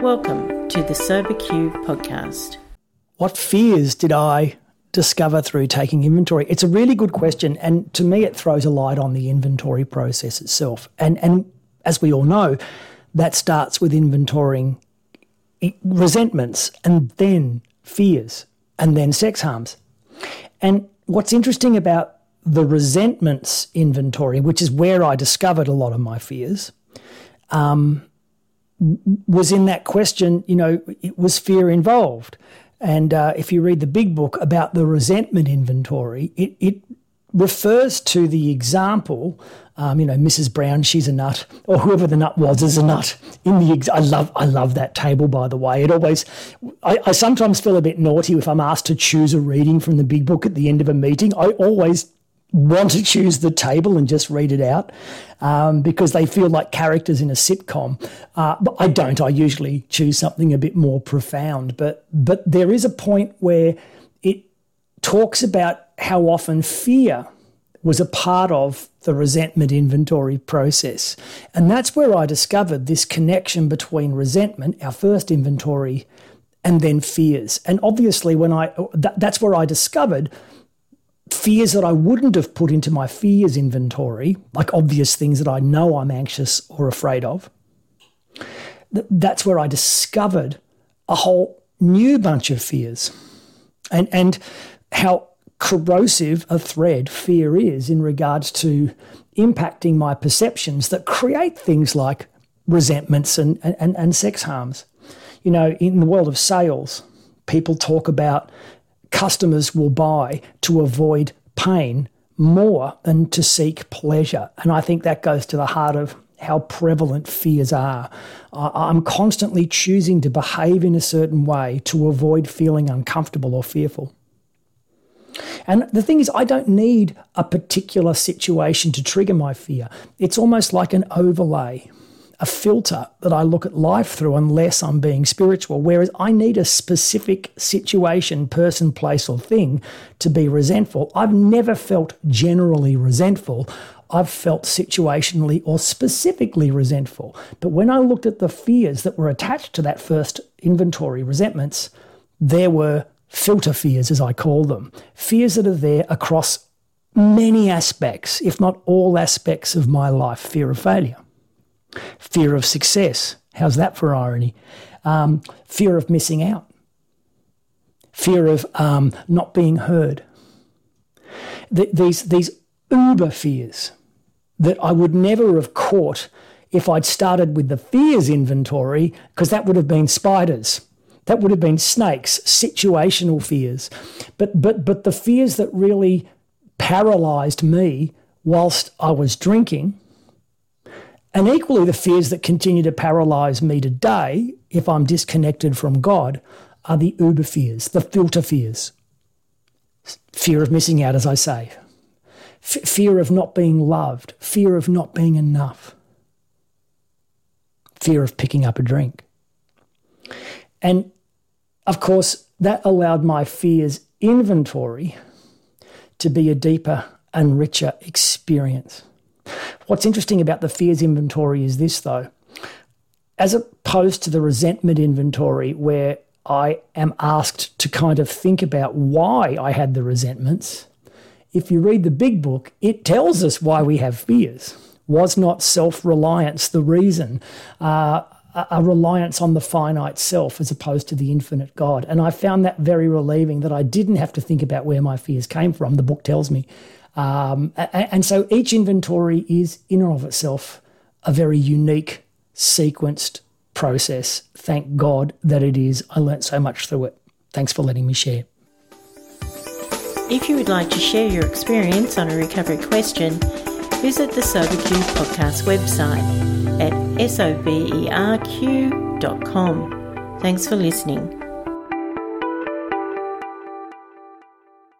Welcome to the Sober Q podcast. What fears did I discover through taking inventory? It's a really good question, and to me, it throws a light on the inventory process itself. And and as we all know, that starts with inventorying resentments and then fears and then sex harms. And what's interesting about the resentments inventory, which is where I discovered a lot of my fears, um, was in that question, you know, it was fear involved. And uh, if you read the big book about the resentment inventory, it, it refers to the example, um, you know, Mrs. Brown, she's a nut, or whoever the nut was is a nut. In the ex- I love I love that table by the way. It always I, I sometimes feel a bit naughty if I'm asked to choose a reading from the big book at the end of a meeting. I always want to choose the table and just read it out um, because they feel like characters in a sitcom. Uh, but I don't. I usually choose something a bit more profound. But but there is a point where it talks about how often fear was a part of the resentment inventory process. And that's where I discovered this connection between resentment, our first inventory, and then fears. And obviously, when I that, that's where I discovered fears that I wouldn't have put into my fears inventory, like obvious things that I know I'm anxious or afraid of, that's where I discovered a whole new bunch of fears and, and how corrosive a thread fear is in regards to impacting my perceptions that create things like resentments and, and, and sex harms. You know, in the world of sales, people talk about customers will buy to avoid pain more than to seek pleasure. And I think that goes to the heart of how prevalent fears are. I'm constantly choosing to behave in a certain way to avoid feeling uncomfortable or fearful. And the thing is, I don't need a particular situation to trigger my fear. It's almost like an overlay a filter that I look at life through unless I'm being spiritual. Whereas I need a specific situation, person, place, or thing to be resentful. I've never felt generally resentful. I've felt situationally or specifically resentful. But when I looked at the fears that were attached to that first inventory resentments, there were filter fears, as I call them, fears that are there across many aspects, if not all aspects of my life fear of failure Fear of success. How's that for irony? Um, fear of missing out. Fear of um, not being heard. Th- these, these uber fears that I would never have caught if I'd started with the fears inventory, because that would have been spiders. That would have been snakes, situational fears. But, but, but the fears that really paralyzed me whilst I was drinking and equally, the fears that continue to paralyze me today, if I'm disconnected from God, are the uber fears, the filter fears. Fear of missing out, as I say, F- fear of not being loved, fear of not being enough, fear of picking up a drink. And of course, that allowed my fears inventory to be a deeper and richer experience. What's interesting about the fears inventory is this, though. As opposed to the resentment inventory, where I am asked to kind of think about why I had the resentments, if you read the big book, it tells us why we have fears. Was not self reliance the reason? Uh, a reliance on the finite self as opposed to the infinite God. And I found that very relieving that I didn't have to think about where my fears came from. The book tells me um, and so each inventory is, in and of itself, a very unique, sequenced process. Thank God that it is. I learnt so much through it. Thanks for letting me share. If you would like to share your experience on a recovery question, visit the SoberQ podcast website at soberq.com. Thanks for listening.